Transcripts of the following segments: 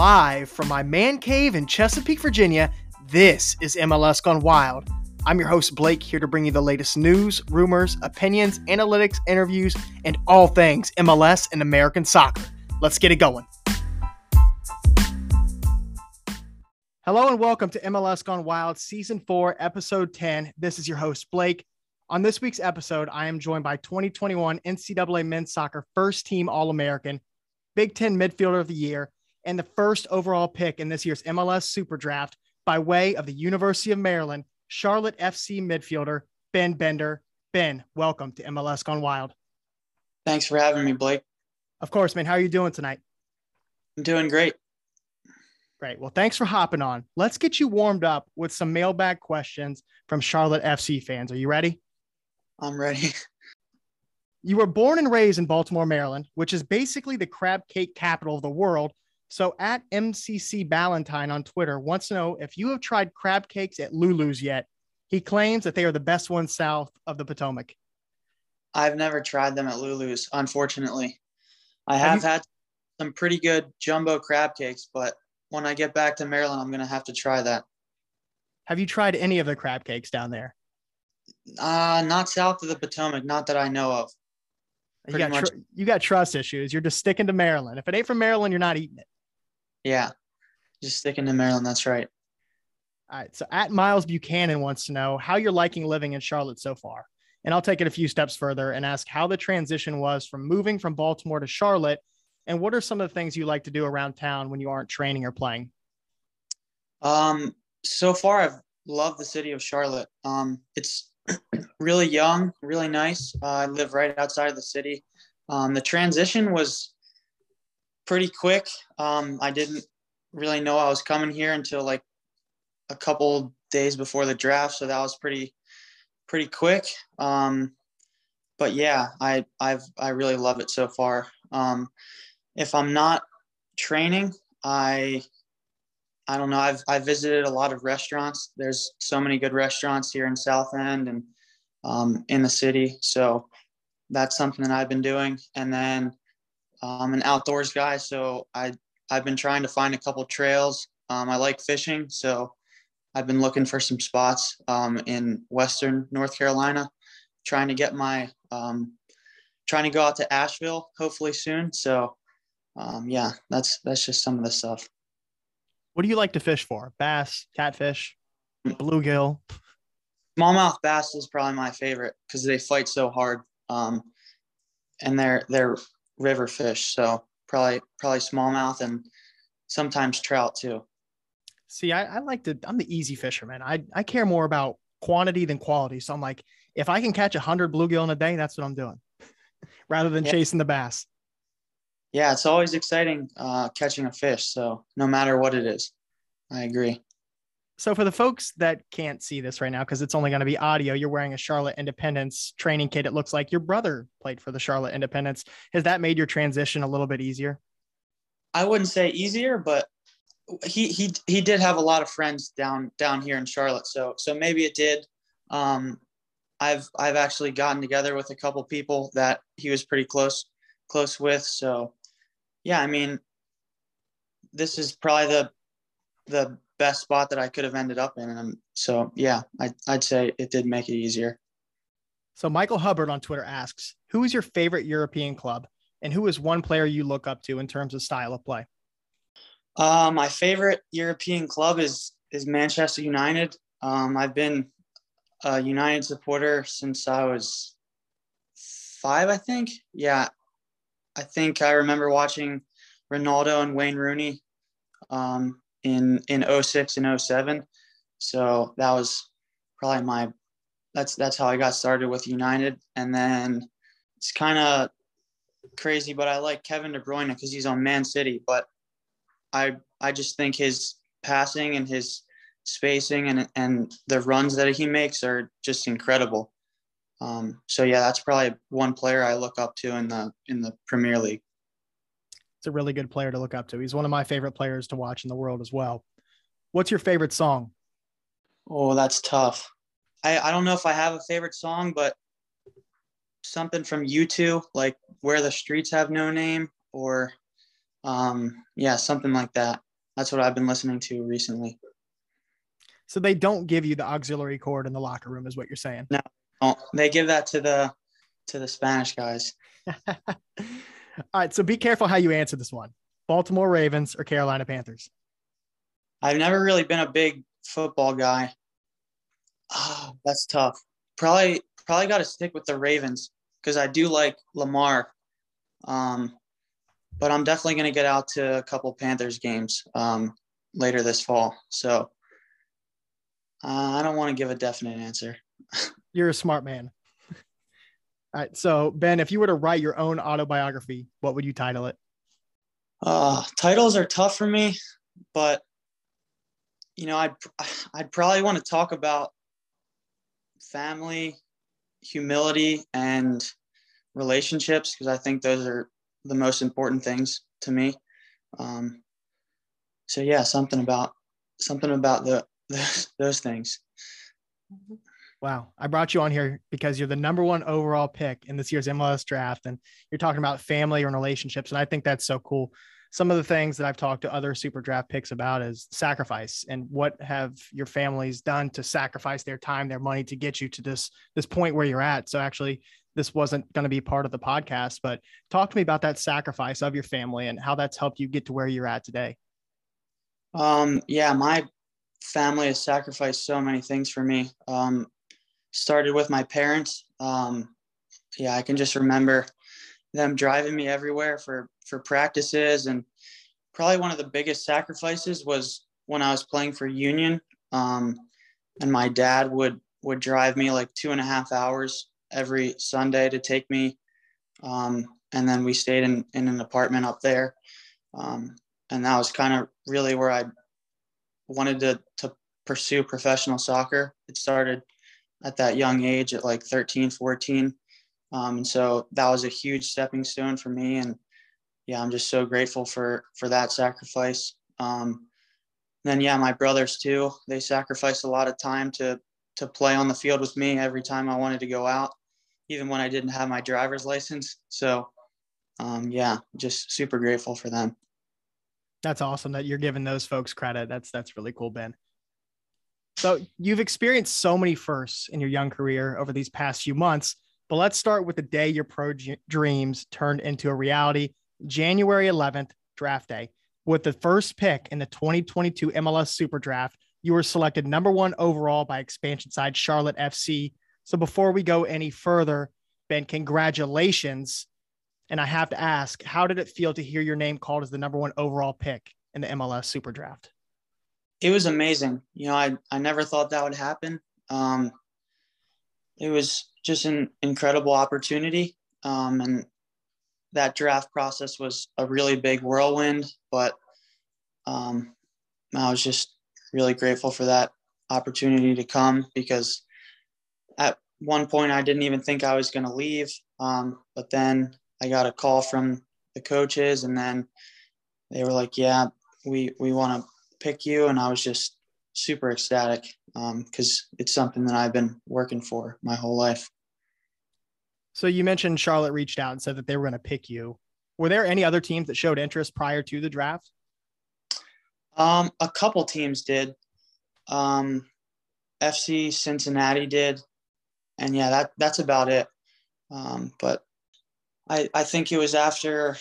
Live from my man cave in Chesapeake, Virginia, this is MLS Gone Wild. I'm your host, Blake, here to bring you the latest news, rumors, opinions, analytics, interviews, and all things MLS and American soccer. Let's get it going. Hello and welcome to MLS Gone Wild, Season 4, Episode 10. This is your host, Blake. On this week's episode, I am joined by 2021 NCAA Men's Soccer First Team All American, Big Ten Midfielder of the Year, and the first overall pick in this year's MLS Super Draft by way of the University of Maryland, Charlotte FC midfielder Ben Bender. Ben, welcome to MLS Gone Wild. Thanks for having me, Blake. Of course, man. How are you doing tonight? I'm doing great. Great. Well, thanks for hopping on. Let's get you warmed up with some mailbag questions from Charlotte FC fans. Are you ready? I'm ready. You were born and raised in Baltimore, Maryland, which is basically the crab cake capital of the world so at MCC Ballantyne on Twitter wants to know if you have tried crab cakes at Lulu's yet. He claims that they are the best ones south of the Potomac. I've never tried them at Lulu's, unfortunately. I have, have you- had some pretty good jumbo crab cakes, but when I get back to Maryland, I'm going to have to try that. Have you tried any of the crab cakes down there? Uh, not south of the Potomac, not that I know of. You got, tr- you got trust issues. You're just sticking to Maryland. If it ain't from Maryland, you're not eating it. Yeah, just sticking to Maryland. That's right. All right. So at Miles Buchanan wants to know how you're liking living in Charlotte so far. And I'll take it a few steps further and ask how the transition was from moving from Baltimore to Charlotte. And what are some of the things you like to do around town when you aren't training or playing? Um, so far, I've loved the city of Charlotte. Um, it's really young, really nice. Uh, I live right outside of the city. Um, the transition was pretty quick. Um, I didn't really know I was coming here until like a couple days before the draft, so that was pretty pretty quick. Um, but yeah, I I've I really love it so far. Um, if I'm not training, I I don't know. I've I visited a lot of restaurants. There's so many good restaurants here in South End and um, in the city. So that's something that I've been doing. And then I'm an outdoors guy, so I I've been trying to find a couple trails. Um, I like fishing, so I've been looking for some spots um, in Western North Carolina, trying to get my um, trying to go out to Asheville hopefully soon. So um, yeah, that's that's just some of the stuff. What do you like to fish for? Bass, catfish, bluegill. Smallmouth bass is probably my favorite because they fight so hard, um, and they're they're river fish. So probably probably smallmouth and sometimes trout too. See, I, I like to. I'm the easy fisherman. I I care more about quantity than quality. So I'm like, if I can catch a hundred bluegill in a day, that's what I'm doing, rather than yeah. chasing the bass. Yeah, it's always exciting uh, catching a fish. So no matter what it is, I agree. So for the folks that can't see this right now, because it's only going to be audio, you're wearing a Charlotte Independence training kit. It looks like your brother played for the Charlotte Independence. Has that made your transition a little bit easier? I wouldn't say easier, but he he he did have a lot of friends down down here in Charlotte, so so maybe it did. Um, I've I've actually gotten together with a couple people that he was pretty close close with. So yeah, I mean, this is probably the the best spot that I could have ended up in. And so, yeah, I, I'd say it did make it easier. So, Michael Hubbard on Twitter asks, Who is your favorite European club? And who is one player you look up to in terms of style of play? Uh, my favorite European club is is Manchester United. Um, I've been a United supporter since I was five, I think. Yeah, I think I remember watching Ronaldo and Wayne Rooney um, in in 06 and 07 so that was probably my that's that's how i got started with united. And then it's kind of crazy but i like kevin de bruyne because he's on man city but i i just think his passing and his spacing and and the runs that he makes are just incredible. Um, so yeah that's probably one player i look up to in the in the premier league it's a really good player to look up to. He's one of my favorite players to watch in the world as well. What's your favorite song? Oh, that's tough. I, I don't know if I have a favorite song, but something from U2, like Where the Streets Have No Name, or um, yeah, something like that. that's what I've been listening to recently. So they don't give you the auxiliary cord in the locker room, is what you're saying? No, they give that to the to the Spanish guys. All right, so be careful how you answer this one. Baltimore Ravens or Carolina Panthers? I've never really been a big football guy. Oh, that's tough. Probably probably got to stick with the Ravens because I do like Lamar. Um, but I'm definitely going to get out to a couple Panthers games um, later this fall. So uh, I don't want to give a definite answer. You're a smart man. All right. So, Ben, if you were to write your own autobiography, what would you title it? Uh, titles are tough for me, but you know, I'd I'd probably want to talk about family, humility, and relationships because I think those are the most important things to me. Um, so yeah, something about something about the, the those things. Wow. I brought you on here because you're the number one overall pick in this year's MLS draft. And you're talking about family and relationships. And I think that's so cool. Some of the things that I've talked to other super draft picks about is sacrifice and what have your families done to sacrifice their time, their money to get you to this, this point where you're at. So actually this wasn't going to be part of the podcast, but talk to me about that sacrifice of your family and how that's helped you get to where you're at today. Um, yeah, my family has sacrificed so many things for me. Um, started with my parents. Um, yeah, I can just remember them driving me everywhere for for practices, and probably one of the biggest sacrifices was when I was playing for Union, um, and my dad would would drive me like two and a half hours every Sunday to take me, um, and then we stayed in in an apartment up there, um, and that was kind of really where I wanted to to pursue professional soccer. It started at that young age at like 13, 14. Um, and so that was a huge stepping stone for me. And yeah, I'm just so grateful for, for that sacrifice. Um, then yeah, my brothers too, they sacrificed a lot of time to, to play on the field with me every time I wanted to go out, even when I didn't have my driver's license. So um, yeah, just super grateful for them. That's awesome that you're giving those folks credit. That's, that's really cool, Ben. So you've experienced so many firsts in your young career over these past few months, but let's start with the day your pro g- dreams turned into a reality. January 11th, draft day. With the first pick in the 2022 MLS Super Draft, you were selected number one overall by expansion side Charlotte FC. So before we go any further, Ben, congratulations. And I have to ask, how did it feel to hear your name called as the number one overall pick in the MLS Super Draft? It was amazing. You know, I, I never thought that would happen. Um, it was just an incredible opportunity. Um, and that draft process was a really big whirlwind, but um, I was just really grateful for that opportunity to come because at one point I didn't even think I was going to leave. Um, but then I got a call from the coaches and then they were like, yeah, we, we want to pick you, and I was just super ecstatic because um, it's something that I've been working for my whole life. So you mentioned Charlotte reached out and said that they were going to pick you. Were there any other teams that showed interest prior to the draft? Um, a couple teams did. Um, FC Cincinnati did, and yeah, that that's about it. Um, but I I think it was after.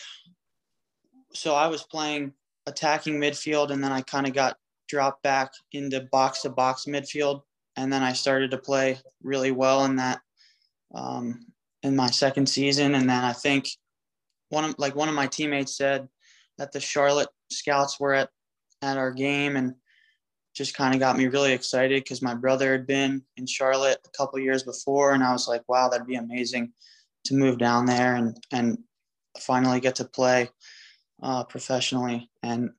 So I was playing attacking midfield, and then I kind of got dropped back into box to box midfield, and then I started to play really well in that um, in my second season, and then I think one of like one of my teammates said that the Charlotte scouts were at at our game and just kind of got me really excited because my brother had been in Charlotte a couple years before, and I was like, wow, that'd be amazing to move down there and and finally get to play uh, professionally, and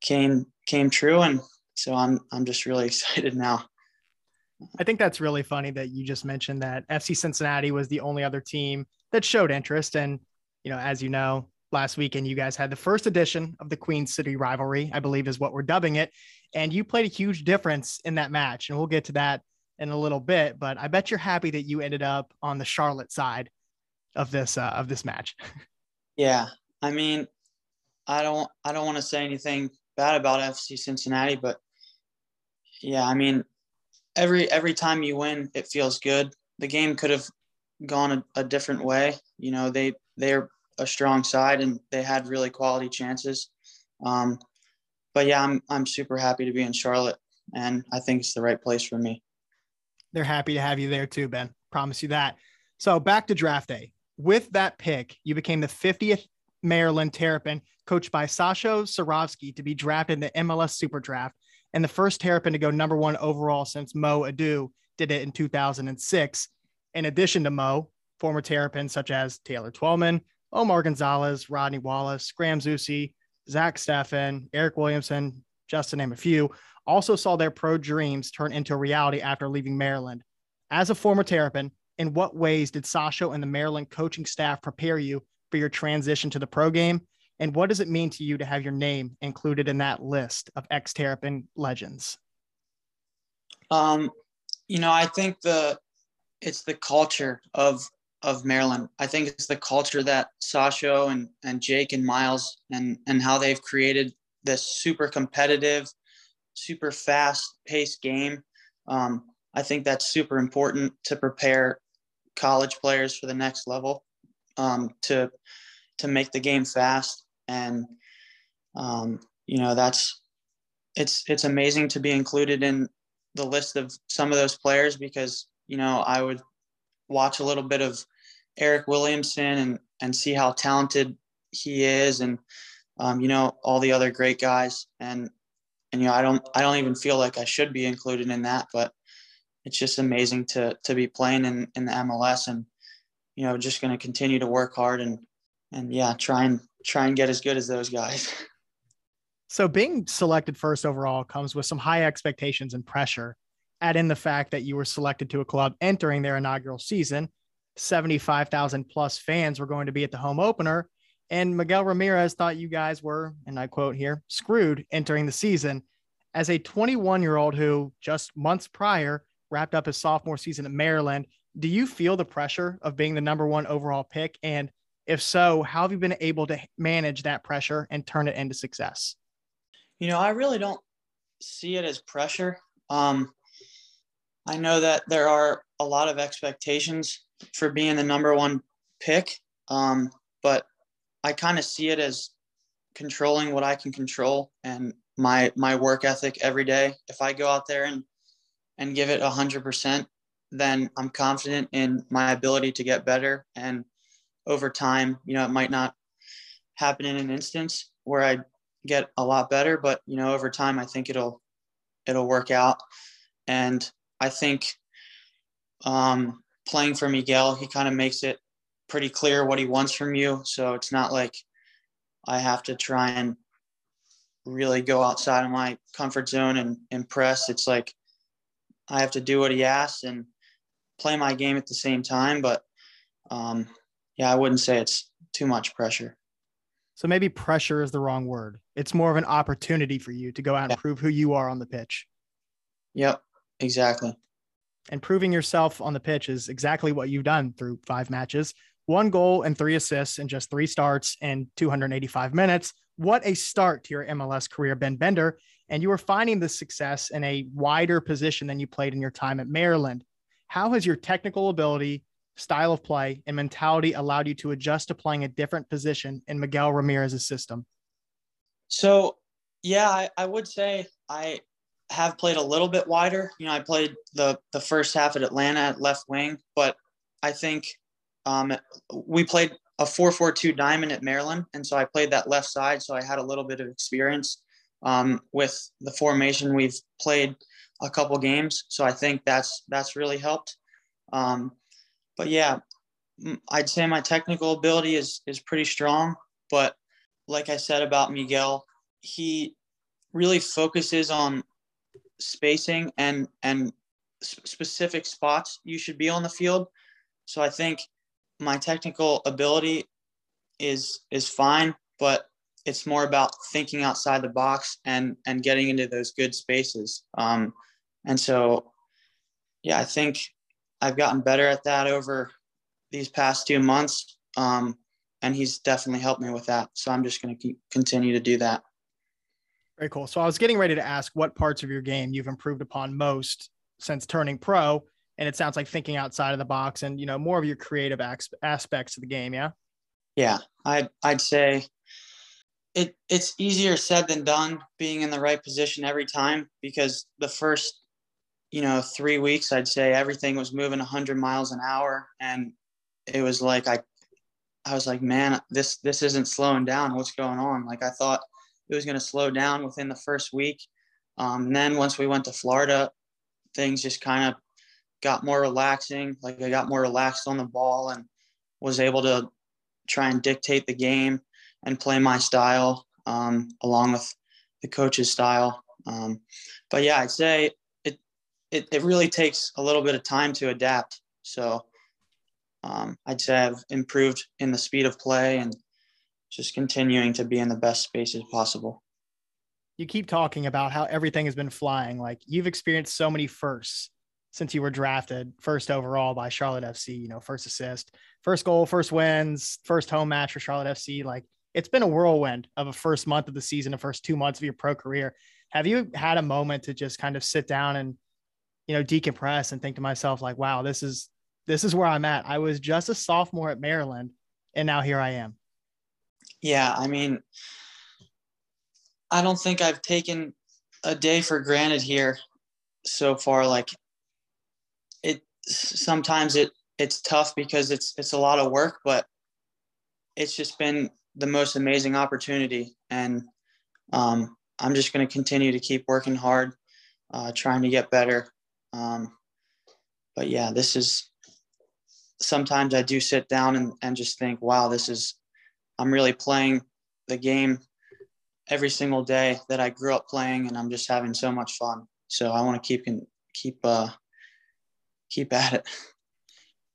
came came true. And so I'm I'm just really excited now. I think that's really funny that you just mentioned that FC Cincinnati was the only other team that showed interest. And, you know, as you know, last weekend you guys had the first edition of the Queen City rivalry, I believe is what we're dubbing it. And you played a huge difference in that match. And we'll get to that in a little bit. But I bet you're happy that you ended up on the Charlotte side of this uh, of this match. Yeah, I mean, I don't I don't want to say anything bad about FC Cincinnati, but yeah, I mean, every every time you win, it feels good. The game could have gone a, a different way. You know, they they're a strong side and they had really quality chances. Um, but yeah, I'm I'm super happy to be in Charlotte, and I think it's the right place for me. They're happy to have you there too, Ben. Promise you that. So back to draft day. With that pick, you became the 50th Maryland Terrapin, coached by Sasho Cirovski, to be drafted in the MLS Super Draft, and the first Terrapin to go number one overall since Mo Edu did it in 2006. In addition to Mo, former Terrapins such as Taylor Twellman, Omar Gonzalez, Rodney Wallace, Graham Zusi, Zach Steffen, Eric Williamson, just to name a few, also saw their pro dreams turn into reality after leaving Maryland. As a former Terrapin, in what ways did Sasho and the Maryland coaching staff prepare you for your transition to the pro game? And what does it mean to you to have your name included in that list of ex Terrapin legends? Um, you know, I think the it's the culture of of Maryland. I think it's the culture that Sasho and and Jake and Miles and and how they've created this super competitive, super fast paced game. Um, I think that's super important to prepare college players for the next level um, to to make the game fast. And um, you know that's it's it's amazing to be included in the list of some of those players because you know I would watch a little bit of Eric Williamson and and see how talented he is and um, you know all the other great guys. And and you know I don't I don't even feel like I should be included in that but it's just amazing to to be playing in in the MLS and you know just going to continue to work hard and and yeah try and try and get as good as those guys. So being selected first overall comes with some high expectations and pressure. Add in the fact that you were selected to a club entering their inaugural season. 75,000 plus fans were going to be at the home opener. And Miguel Ramirez thought you guys were, and I quote here, screwed entering the season. As a 21 year old who just months prior wrapped up his sophomore season at Maryland, do you feel the pressure of being the number one overall pick? And if so, how have you been able to manage that pressure and turn it into success? You know, I really don't see it as pressure. Um, I know that there are a lot of expectations for being the number one pick, um, but I kind of see it as controlling what I can control and my my work ethic every day. If I go out there and and give it a hundred percent, then I'm confident in my ability to get better and over time, you know, it might not happen in an instance where I get a lot better, but you know, over time, I think it'll it'll work out. And I think um, playing for Miguel, he kind of makes it pretty clear what he wants from you. So it's not like I have to try and really go outside of my comfort zone and impress. It's like I have to do what he asks and play my game at the same time. But um, yeah, I wouldn't say it's too much pressure. So maybe pressure is the wrong word. It's more of an opportunity for you to go out and yeah. prove who you are on the pitch. Yep, exactly. And proving yourself on the pitch is exactly what you've done through five matches, one goal and three assists in just three starts and 285 minutes. What a start to your MLS career, Ben Bender. And you are finding the success in a wider position than you played in your time at Maryland. How has your technical ability style of play, and mentality allowed you to adjust to playing a different position in Miguel Ramirez's system? So, yeah, I, I would say I have played a little bit wider. You know, I played the the first half at Atlanta at left wing, but I think um, we played a 4-4-2 diamond at Maryland, and so I played that left side. So I had a little bit of experience um, with the formation. We've played a couple games, so I think that's that's really helped. Um, but yeah, I'd say my technical ability is is pretty strong. But like I said about Miguel, he really focuses on spacing and and specific spots you should be on the field. So I think my technical ability is is fine, but it's more about thinking outside the box and and getting into those good spaces. Um, and so, yeah, I think I've gotten better at that over these past two months. Um, and he's definitely helped me with that. So I'm just going to keep continue to do that. Very cool. So I was getting ready to ask what parts of your game you've improved upon most since turning pro, and it sounds like thinking outside of the box and you know more of your creative aspects of the game. Yeah. Yeah, I'd I'd say it it's easier said than done being in the right position every time because the first you know three weeks I'd say everything was moving 100 miles an hour and it was like I I was like man this this isn't slowing down what's going on like I thought it was going to slow down within the first week. Um, then once we went to Florida, things just kind of got more relaxing. Like I got more relaxed on the ball and was able to try and dictate the game and play my style um, along with the coach's style. Um, but yeah, I'd say it, it, really takes a little bit of time to adapt. So um, I'd say I've improved in the speed of play and just continuing to be in the best spaces possible. You keep talking about how everything has been flying. Like you've experienced so many firsts since you were drafted first overall by Charlotte FC, you know, first assist, first goal, first wins, first home match for Charlotte FC. Like it's been a whirlwind of a first month of the season, the first two months of your pro career. Have you had a moment to just kind of sit down and, you know, decompress and think to myself, like, wow, this is this is where I'm at. I was just a sophomore at Maryland, and now here I am. Yeah, I mean, I don't think I've taken a day for granted here so far. Like it sometimes it it's tough because it's it's a lot of work, but it's just been the most amazing opportunity, and um, I'm just going to continue to keep working hard, uh, trying to get better. Um, but yeah, this is sometimes I do sit down and, and just think, wow, this is I'm really playing the game every single day that I grew up playing, and I'm just having so much fun. So I want to keep keep uh, keep at it.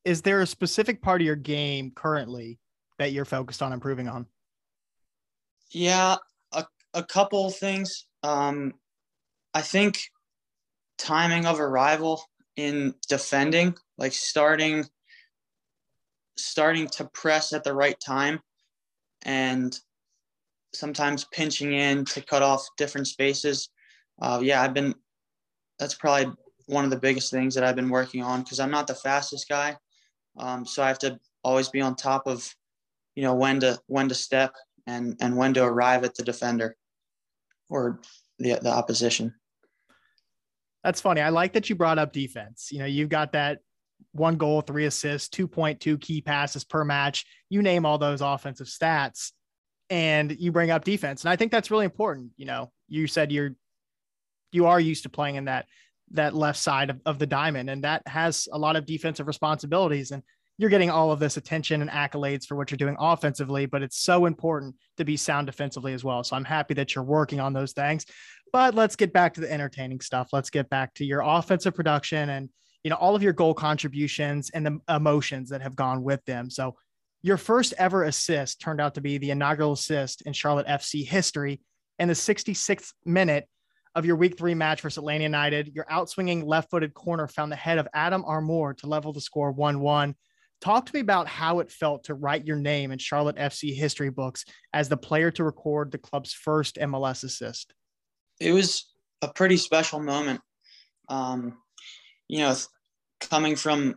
Is there a specific part of your game currently that you're focused on improving on? Yeah, a, a couple things. Um, I think timing of arrival in defending, like starting starting to press at the right time and sometimes pinching in to cut off different spaces. Uh, yeah, I've been, that's probably one of the biggest things that I've been working on because I'm not the fastest guy. Um, so I have to always be on top of, you know, when to, when to step and, and when to arrive at the defender or the, the opposition. That's funny. I like that you brought up defense. You know, you've got that one goal, three assists, 2.2 key passes per match. You name all those offensive stats and you bring up defense. And I think that's really important. You know, you said you're, you are used to playing in that, that left side of, of the diamond, and that has a lot of defensive responsibilities. And you're getting all of this attention and accolades for what you're doing offensively, but it's so important to be sound defensively as well. So I'm happy that you're working on those things. But let's get back to the entertaining stuff. Let's get back to your offensive production and you know, all of your goal contributions and the emotions that have gone with them. So your first ever assist turned out to be the inaugural assist in Charlotte FC history in the 66th minute of your week three match versus Atlanta United. Your outswinging left footed corner found the head of Adam Armour to level the score 1 1. Talk to me about how it felt to write your name in Charlotte FC history books as the player to record the club's first MLS assist. It was a pretty special moment. Um, you know, coming from,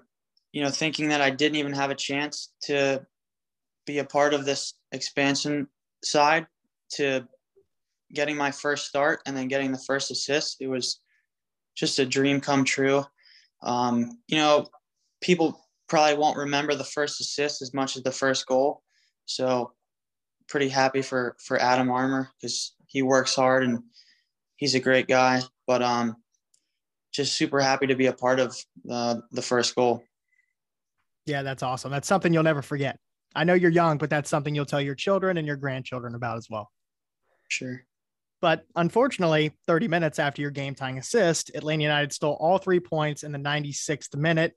you know, thinking that I didn't even have a chance to be a part of this expansion side to getting my first start and then getting the first assist, it was just a dream come true. Um, you know, people probably won't remember the first assist as much as the first goal. So pretty happy for for Adam Armour because he works hard and he's a great guy. But um, just super happy to be a part of uh, the first goal. Yeah, that's awesome. That's something you'll never forget. I know you're young, but that's something you'll tell your children and your grandchildren about as well. Sure. But unfortunately, 30 minutes after your game tying assist, Atlanta United stole all three points in the 96th minute.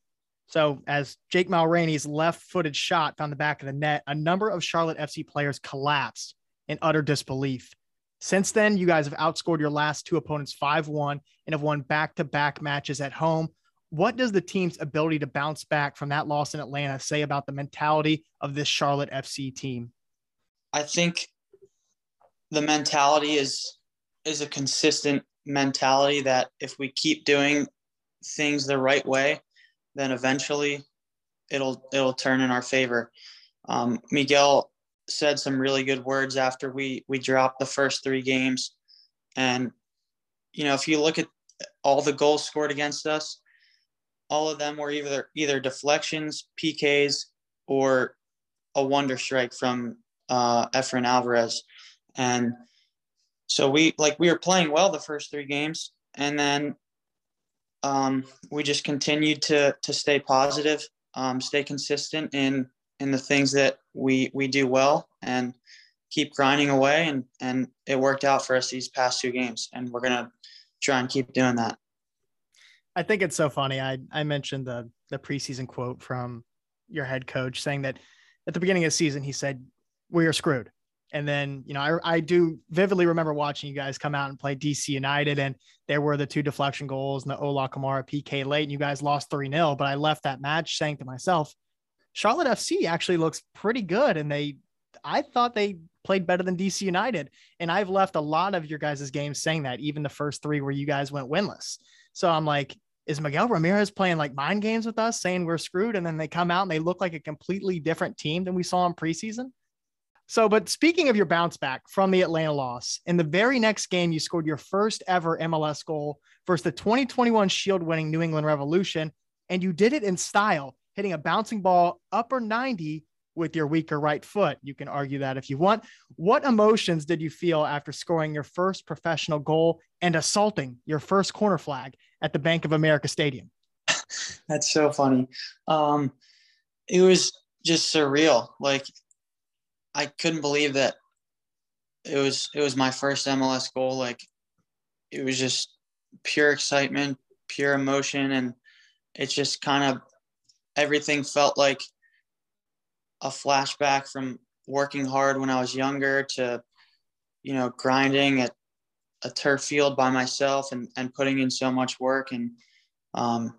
So, as Jake Mulraney's left footed shot found the back of the net, a number of Charlotte FC players collapsed in utter disbelief. Since then, you guys have outscored your last two opponents 5 1 and have won back to back matches at home. What does the team's ability to bounce back from that loss in Atlanta say about the mentality of this Charlotte FC team? I think the mentality is is a consistent mentality that if we keep doing things the right way, then eventually it'll it'll turn in our favor. Um, Miguel said some really good words after we we dropped the first three games, and you know if you look at all the goals scored against us, all of them were either either deflections, PKs, or a wonder strike from uh, Efrain Alvarez, and so we like we were playing well the first three games, and then um, we just continued to to stay positive, um, stay consistent in in the things that we we do well, and keep grinding away, and and it worked out for us these past two games, and we're gonna try and keep doing that. I think it's so funny. I I mentioned the the preseason quote from your head coach saying that at the beginning of the season he said we are screwed and then, you know, I, I do vividly remember watching you guys come out and play DC United, and there were the two deflection goals and the Ola Kamara PK late, and you guys lost 3 0. But I left that match saying to myself, Charlotte FC actually looks pretty good. And they, I thought they played better than DC United. And I've left a lot of your guys' games saying that, even the first three where you guys went winless. So I'm like, is Miguel Ramirez playing like mind games with us, saying we're screwed? And then they come out and they look like a completely different team than we saw in preseason? So, but speaking of your bounce back from the Atlanta loss, in the very next game, you scored your first ever MLS goal versus the 2021 Shield winning New England Revolution. And you did it in style, hitting a bouncing ball upper 90 with your weaker right foot. You can argue that if you want. What emotions did you feel after scoring your first professional goal and assaulting your first corner flag at the Bank of America Stadium? That's so funny. Um, it was just surreal. Like I couldn't believe that it was it was my first MLS goal. Like it was just pure excitement, pure emotion, and it's just kind of everything felt like a flashback from working hard when I was younger to you know grinding at a turf field by myself and, and putting in so much work and um,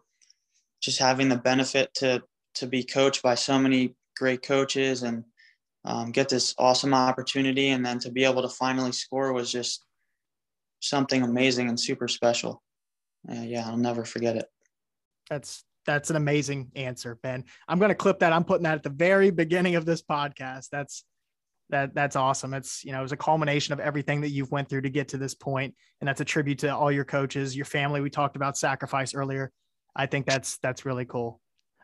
just having the benefit to to be coached by so many great coaches and um, get this awesome opportunity and then to be able to finally score was just something amazing and super special. Uh, yeah, I'll never forget it. That's that's an amazing answer, Ben. I'm going to clip that. I'm putting that at the very beginning of this podcast. That's that that's awesome. It's you know it was a culmination of everything that you've went through to get to this point, and that's a tribute to all your coaches, your family. We talked about sacrifice earlier. I think that's that's really cool.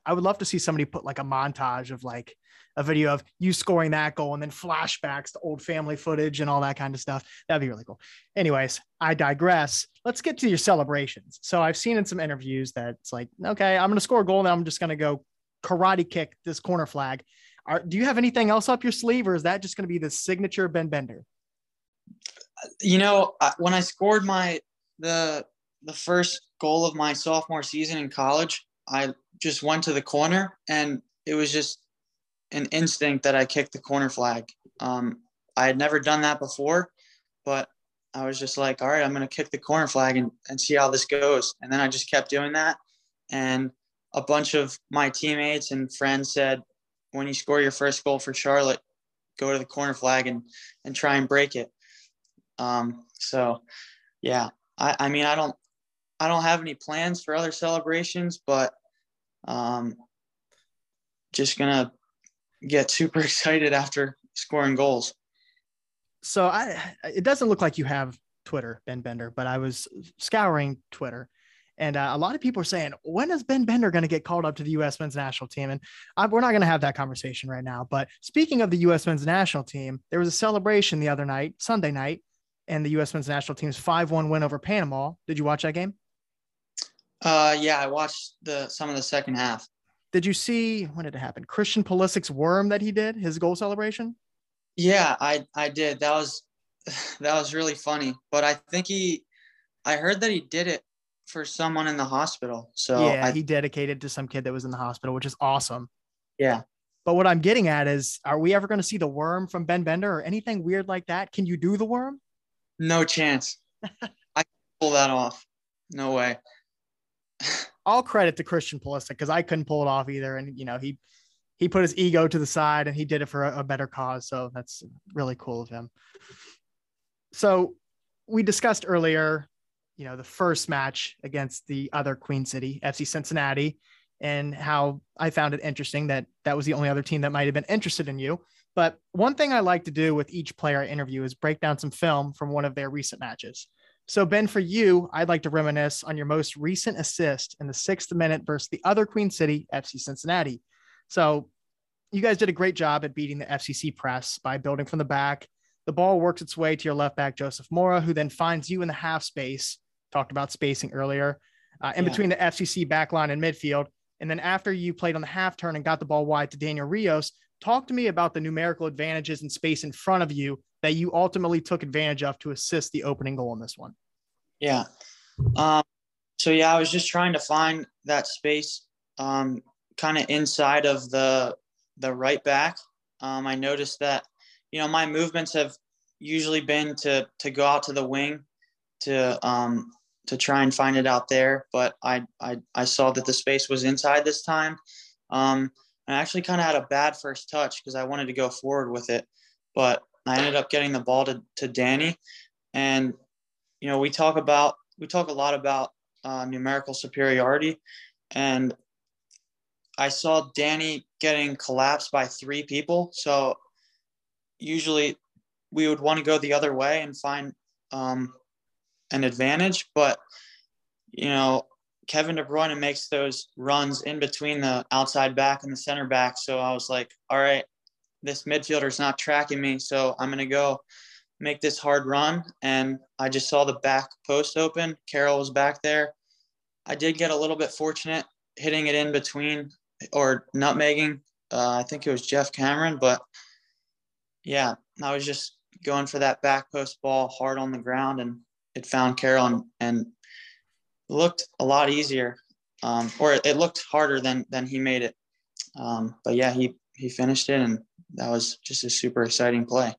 I would love to see somebody put like a montage of like a video of you scoring that goal and then flashbacks to old family footage and all that kind of stuff. That'd be really cool. Anyways, I digress. Let's get to your celebrations. So I've seen in some interviews that it's like, okay, I'm going to score a goal and I'm just going to go karate kick this corner flag. Are, do you have anything else up your sleeve or is that just going to be the signature Ben Bender? You know, when I scored my, the, the first goal of my sophomore season in college, I just went to the corner and it was just an instinct that I kicked the corner flag. Um, I had never done that before, but I was just like, all right, I'm going to kick the corner flag and, and see how this goes. And then I just kept doing that. And a bunch of my teammates and friends said, when you score your first goal for Charlotte, go to the corner flag and, and try and break it. Um, so yeah, I, I mean, I don't, I don't have any plans for other celebrations, but um, just gonna get super excited after scoring goals. So I, it doesn't look like you have Twitter, Ben Bender, but I was scouring Twitter, and uh, a lot of people are saying, when is Ben Bender going to get called up to the U.S. men's national team? And I, we're not going to have that conversation right now. But speaking of the U.S. men's national team, there was a celebration the other night, Sunday night, and the U.S. men's national team's 5 1 win over Panama. Did you watch that game? Uh, yeah, I watched the some of the second half. Did you see when did it happen? Christian Pulisic's worm that he did, his goal celebration? Yeah, I I did. That was that was really funny. But I think he I heard that he did it for someone in the hospital. So yeah, I, he dedicated to some kid that was in the hospital, which is awesome. Yeah. But what I'm getting at is, are we ever going to see the worm from Ben Bender or anything weird like that? Can you do the worm? No chance. I pull that off. No way all credit to Christian Pulisic because I couldn't pull it off either. And you know, he he put his ego to the side and he did it for a, a better cause. So that's really cool of him. So we discussed earlier, you know, the first match against the other Queen City, FC Cincinnati, and how I found it interesting that that was the only other team that might have been interested in you. But one thing I like to do with each player I interview is break down some film from one of their recent matches. So, Ben, for you, I'd like to reminisce on your most recent assist in the sixth minute versus the other Queen City, FC Cincinnati. So, you guys did a great job at beating the FCC press by building from the back. The ball works its way to your left back, Joseph Mora, who then finds you in the half space. Talked about spacing earlier, uh, in yeah. between the FCC backline and midfield. And then after you played on the half turn and got the ball wide to Daniel Rios, talk to me about the numerical advantages and space in front of you that you ultimately took advantage of to assist the opening goal in this one. Yeah. Um, so yeah, I was just trying to find that space um, kind of inside of the the right back. Um, I noticed that you know my movements have usually been to to go out to the wing to um, to try and find it out there, but I I, I saw that the space was inside this time. Um, I actually kind of had a bad first touch because I wanted to go forward with it, but I ended up getting the ball to, to Danny. And, you know, we talk about, we talk a lot about uh, numerical superiority. And I saw Danny getting collapsed by three people. So usually we would want to go the other way and find um, an advantage. But, you know, Kevin De Bruyne makes those runs in between the outside back and the center back. So I was like, all right, this midfielder's not tracking me. So I'm to go make this hard run. And I just saw the back post open. Karol was back there. I did get a little bit fortunate hitting it in between or nutmegging. Uh, I think it was Geoff Cameron, but yeah, I was just going for that back post ball hard on the ground and it found Karol and, and looked a lot easier, um, or it looked harder than than he made it. Um, but yeah, he he finished it, and that was just a super exciting play.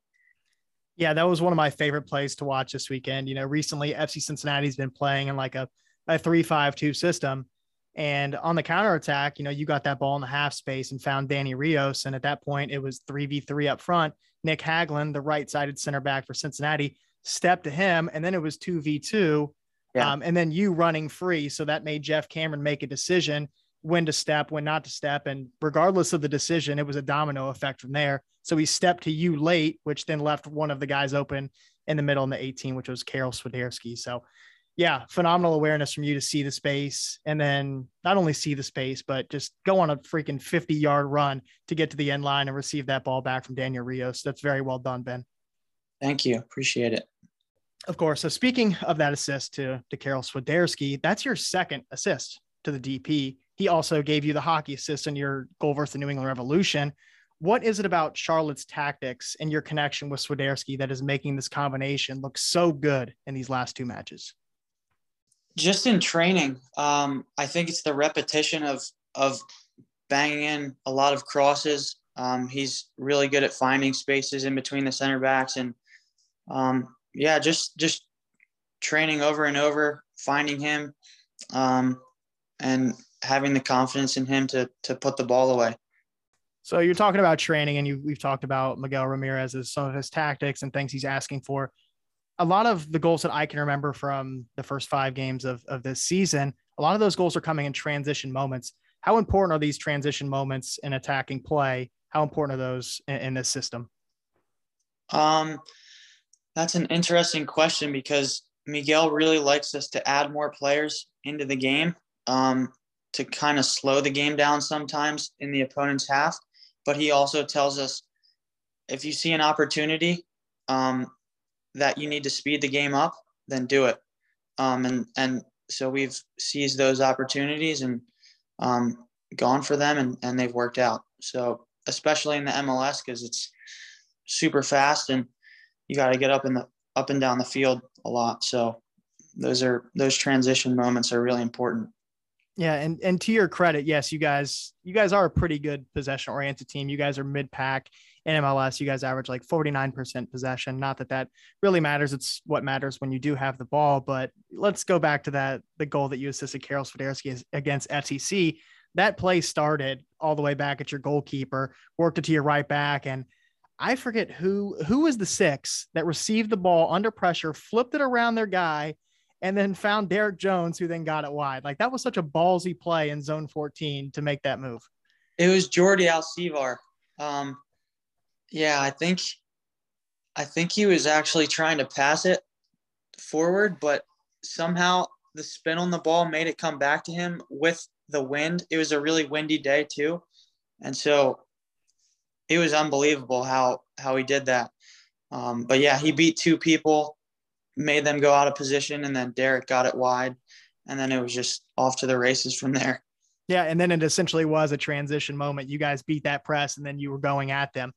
Yeah, that was one of my favorite plays to watch this weekend. You know, recently FC Cincinnati's been playing in like a a three five two system. And on the counter attack, you know, you got that ball in the half space and found Danny Rios. And at that point, it was 3v3 up front. Nick Hagglund, the right sided center back for Cincinnati, stepped to him. And then it was 2v2. Yeah. Um, and then you running free. So that made Geoff Cameron make a decision when to step, when not to step. And regardless of the decision, it was a domino effect from there. So he stepped to you late, which then left one of the guys open in the middle in the 18, which was Karol Swiderski. So yeah, phenomenal awareness from you to see the space and then not only see the space, but just go on a freaking 50 yard run to get to the end line and receive that ball back from Daniel Rios. That's very well done, Ben. Thank you. Appreciate it of course. So speaking of that assist to, to Karol Swiderski, that's your second assist to the DP. He also gave you the hockey assist in your goal versus the New England Revolution. What is it about Charlotte's tactics and your connection with Swiderski that is making this combination look so good in these last two matches? Just in training, um, I think it's the repetition of of banging in a lot of crosses. Um, he's really good at finding spaces in between the center backs, and um, yeah, just just training over and over, finding him, um, and having the confidence in him to to put the ball away. So you're talking about training, and you, we've talked about Miguel Ramirez as some of his tactics and things he's asking for. A lot of the goals that I can remember from the first five games of, of this season, a lot of those goals are coming in transition moments. How important are these transition moments in attacking play? How important are those in, in this system? Um, that's an interesting question because Miguel really likes us to add more players into the game um, to kind of slow the game down sometimes in the opponent's half. But he also tells us if you see an opportunity um, that you need to speed the game up, then do it. Um, and and so we've seized those opportunities and um, gone for them, and, and they've worked out. So especially in the MLS because it's super fast and you got to get up in the up and down the field a lot. So those are those transition moments are really important. Yeah, and and to your credit, yes, you guys you guys are a pretty good possession oriented team. You guys are mid pack in MLS. You guys average like 49% possession. Not that that really matters. It's what matters when you do have the ball. But let's go back to that the goal that you assisted Karol Swiderski against FCC. That play started all the way back at your goalkeeper, worked it to your right back, and I forget who who was the six that received the ball under pressure, flipped it around their guy, and then found Derrick Jones, who then got it wide. Like that was such a ballsy play in zone 14 to make that move. It was Jordy Alcivar. Um, yeah, I think I think he was actually trying to pass it forward, but somehow the spin on the ball made it come back to him with the wind. It was a really windy day too. And so it was unbelievable how how he did that. Um, but yeah, he beat two people, made them go out of position, and then Derrick got it wide, and then it was just off to the races from there. Yeah, and then it essentially was a transition moment. You guys beat that press, and then you were going at them.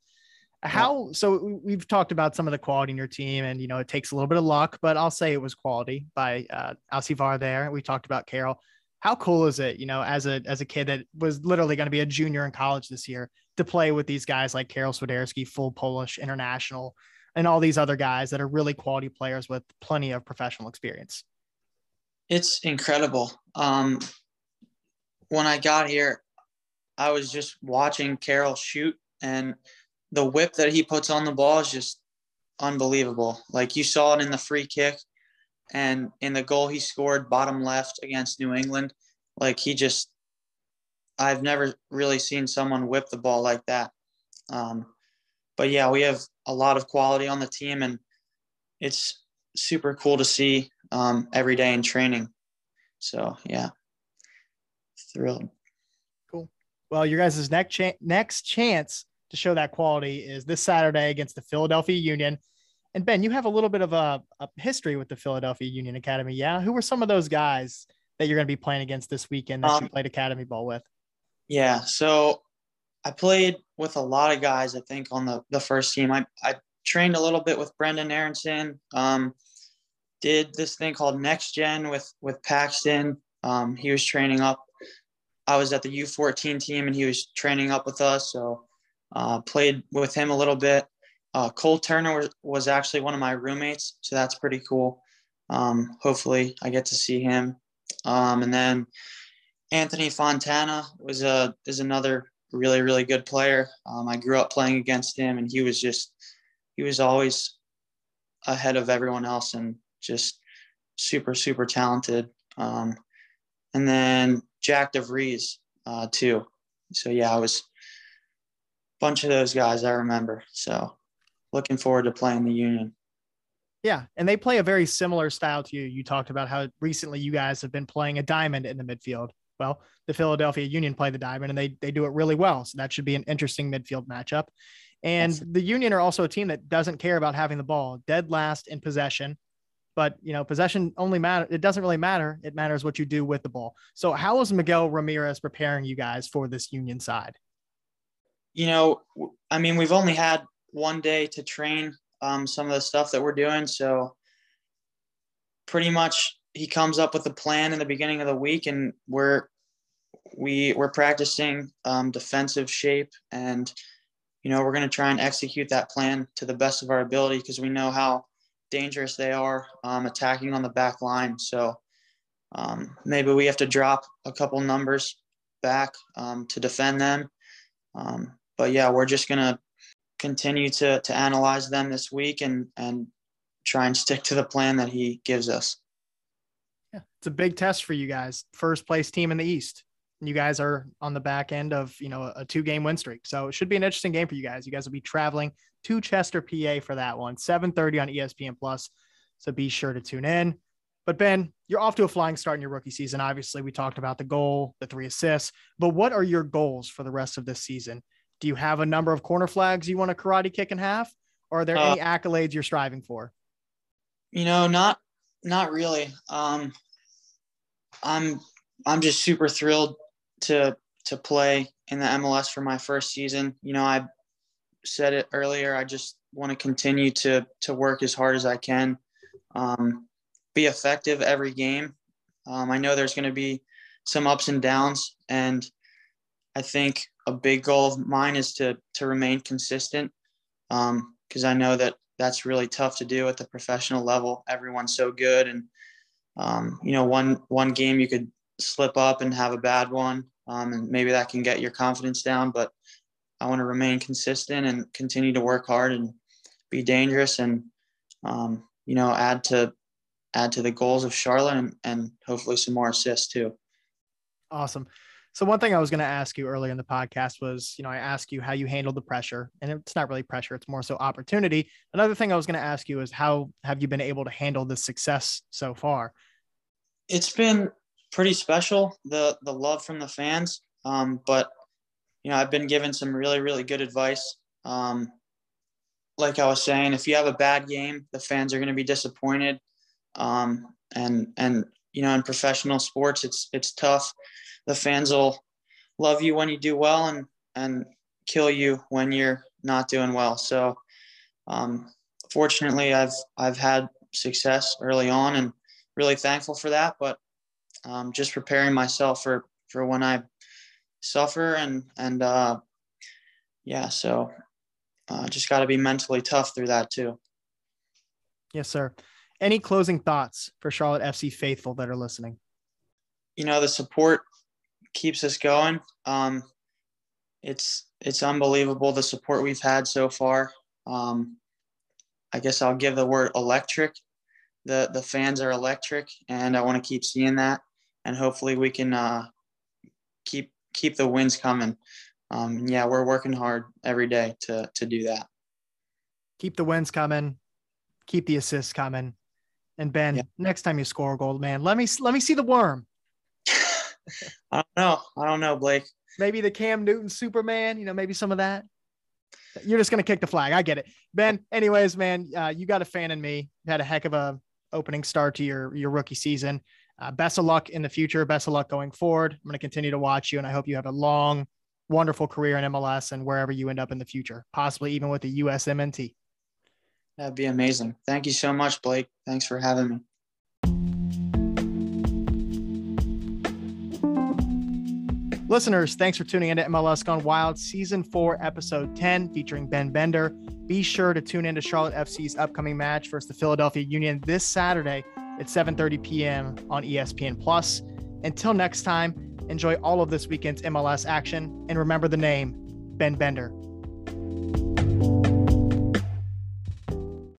How so? We've talked about some of the quality in your team, and you know it takes a little bit of luck, but I'll say it was quality by uh, Alcivar there. We talked about Karol. How cool is it, you know, as a as a kid that was literally going to be a junior in college this year, to play with these guys like Karol Swiderski, full Polish international, and all these other guys that are really quality players with plenty of professional experience. It's incredible. Um, when I got here, I was just watching Karol shoot, and the whip that he puts on the ball is just unbelievable. Like you saw it in the free kick and in the goal he scored bottom left against New England. Like he just I've never really seen someone whip the ball like that. Um, but yeah, we have a lot of quality on the team, and it's super cool to see um, every day in training. So yeah, thrilled. Cool. Well, your guys' next cha- next chance to show that quality is this Saturday against the Philadelphia Union. And Ben, you have a little bit of a, a history with the Philadelphia Union Academy. Yeah. Who were some of those guys that you're going to be playing against this weekend that um, you played Academy ball with? Yeah. So I played with a lot of guys, I think, on the, the first team. I, I trained a little bit with Brenden Aaronson. Um, did this thing called Next Gen with with Paxten. Um, he was training up. I was at the U14 team and he was training up with us. So uh, played with him a little bit. Uh, Cole Turner was, was actually one of my roommates, so that's pretty cool. Um, hopefully, I get to see him. Um, and then Anthony Fontana was a is another really really good player. Um, I grew up playing against him, and he was just he was always ahead of everyone else and just super super talented. Um, and then Jack de Vries uh, too. So yeah, I was a bunch of those guys I remember. So looking forward to playing the Union. Yeah, and they play a very similar style to you. You talked about how recently you guys have been playing a diamond in the midfield. Well, the Philadelphia Union play the diamond and they they do it really well. So that should be an interesting midfield matchup. And the Union are also a team that doesn't care about having the ball, dead last in possession. But you know, possession only matter. It doesn't really matter. It matters what you do with the ball. So how is Miguel Ramirez preparing you guys for this Union side? You know, I mean, we've only had one day to train um, some of the stuff that we're doing. So pretty much he comes up with a plan in the beginning of the week and we're we we're practicing um, defensive shape and you know we're going to try and execute that plan to the best of our ability because we know how dangerous they are um, attacking on the back line so um, maybe we have to drop a couple numbers back um, to defend them um, but yeah we're just going to continue to to analyze them this week and and try and stick to the plan that he gives us yeah, it's a big test for you guys. First place team in the East. And you guys are on the back end of, you know, a two game win streak. So it should be an interesting game for you guys. You guys will be traveling to Chester, PA for that one, 7:30 on ESPN Plus. So be sure to tune in. But Ben, you're off to a flying start in your rookie season. Obviously, we talked about the goal, the three assists, but what are your goals for the rest of this season? Do you have a number of corner flags you want to karate kick in half? Or are there uh, any accolades you're striving for? You know, not not really. Um, I'm I'm just super thrilled to to play in the MLS for my first season. You know, I said it earlier. I just want to continue to to work as hard as I can, um, be effective every game. Um, I know there's going to be some ups and downs, and I think a big goal of mine is to to remain consistent because um, I know that that's really tough to do at the professional level. Everyone's so good, and um, you know, one one game you could slip up and have a bad one, um, and maybe that can get your confidence down. But I want to remain consistent and continue to work hard and be dangerous and um, you know add to add to the goals of Charlotte and, and hopefully some more assists too. Awesome. So one thing I was going to ask you earlier in the podcast was, you know, I asked you how you handled the pressure, and it's not really pressure; it's more so opportunity. Another thing I was going to ask you is how have you been able to handle the success so far? It's been pretty special the the love from the fans, um, but you know I've been given some really really good advice. Um, like I was saying, if you have a bad game, the fans are going to be disappointed, um, and and you know in professional sports it's it's tough the fans will love you when you do well and and kill you when you're not doing well. So um, fortunately, I've I've had success early on and really thankful for that. But um, just preparing myself for for when I suffer and and uh, yeah, so uh, just got to be mentally tough through that too. Yes, sir. Any closing thoughts for Charlotte FC faithful that are listening? You know, the support keeps us going. Um, it's it's unbelievable the support we've had so far. Um, I guess I'll give the word electric. The the fans are electric, and I want to keep seeing that. And hopefully, we can uh, keep keep the wins coming. Um, yeah, we're working hard every day to to do that. Keep the wins coming. Keep the assists coming. And Ben, yeah. next time you score a goal, man, let me let me see the worm. I don't know. I don't know, Blake. Maybe the Cam Newton Superman, you know, maybe some of that. You're just gonna kick the flag. I get it, Ben. Anyways, man, uh, you got a fan in me. You had a heck of a opening start to your your rookie season. Uh, best of luck in the future. Best of luck going forward. I'm going to continue to watch you, and I hope you have a long, wonderful career in MLS and wherever you end up in the future, possibly even with the USMNT. That'd be amazing. Thank you so much, Blake. Thanks for having me. Listeners, thanks for tuning in to MLS Gone Wild Season 4, Episode 10, featuring Ben Bender. Be sure to tune in to Charlotte FC's upcoming match versus the Philadelphia Union this Saturday at 7.30 p.m. on ESPN+. Plus. Until next time, enjoy all of this weekend's MLS action, and remember the name, Ben Bender.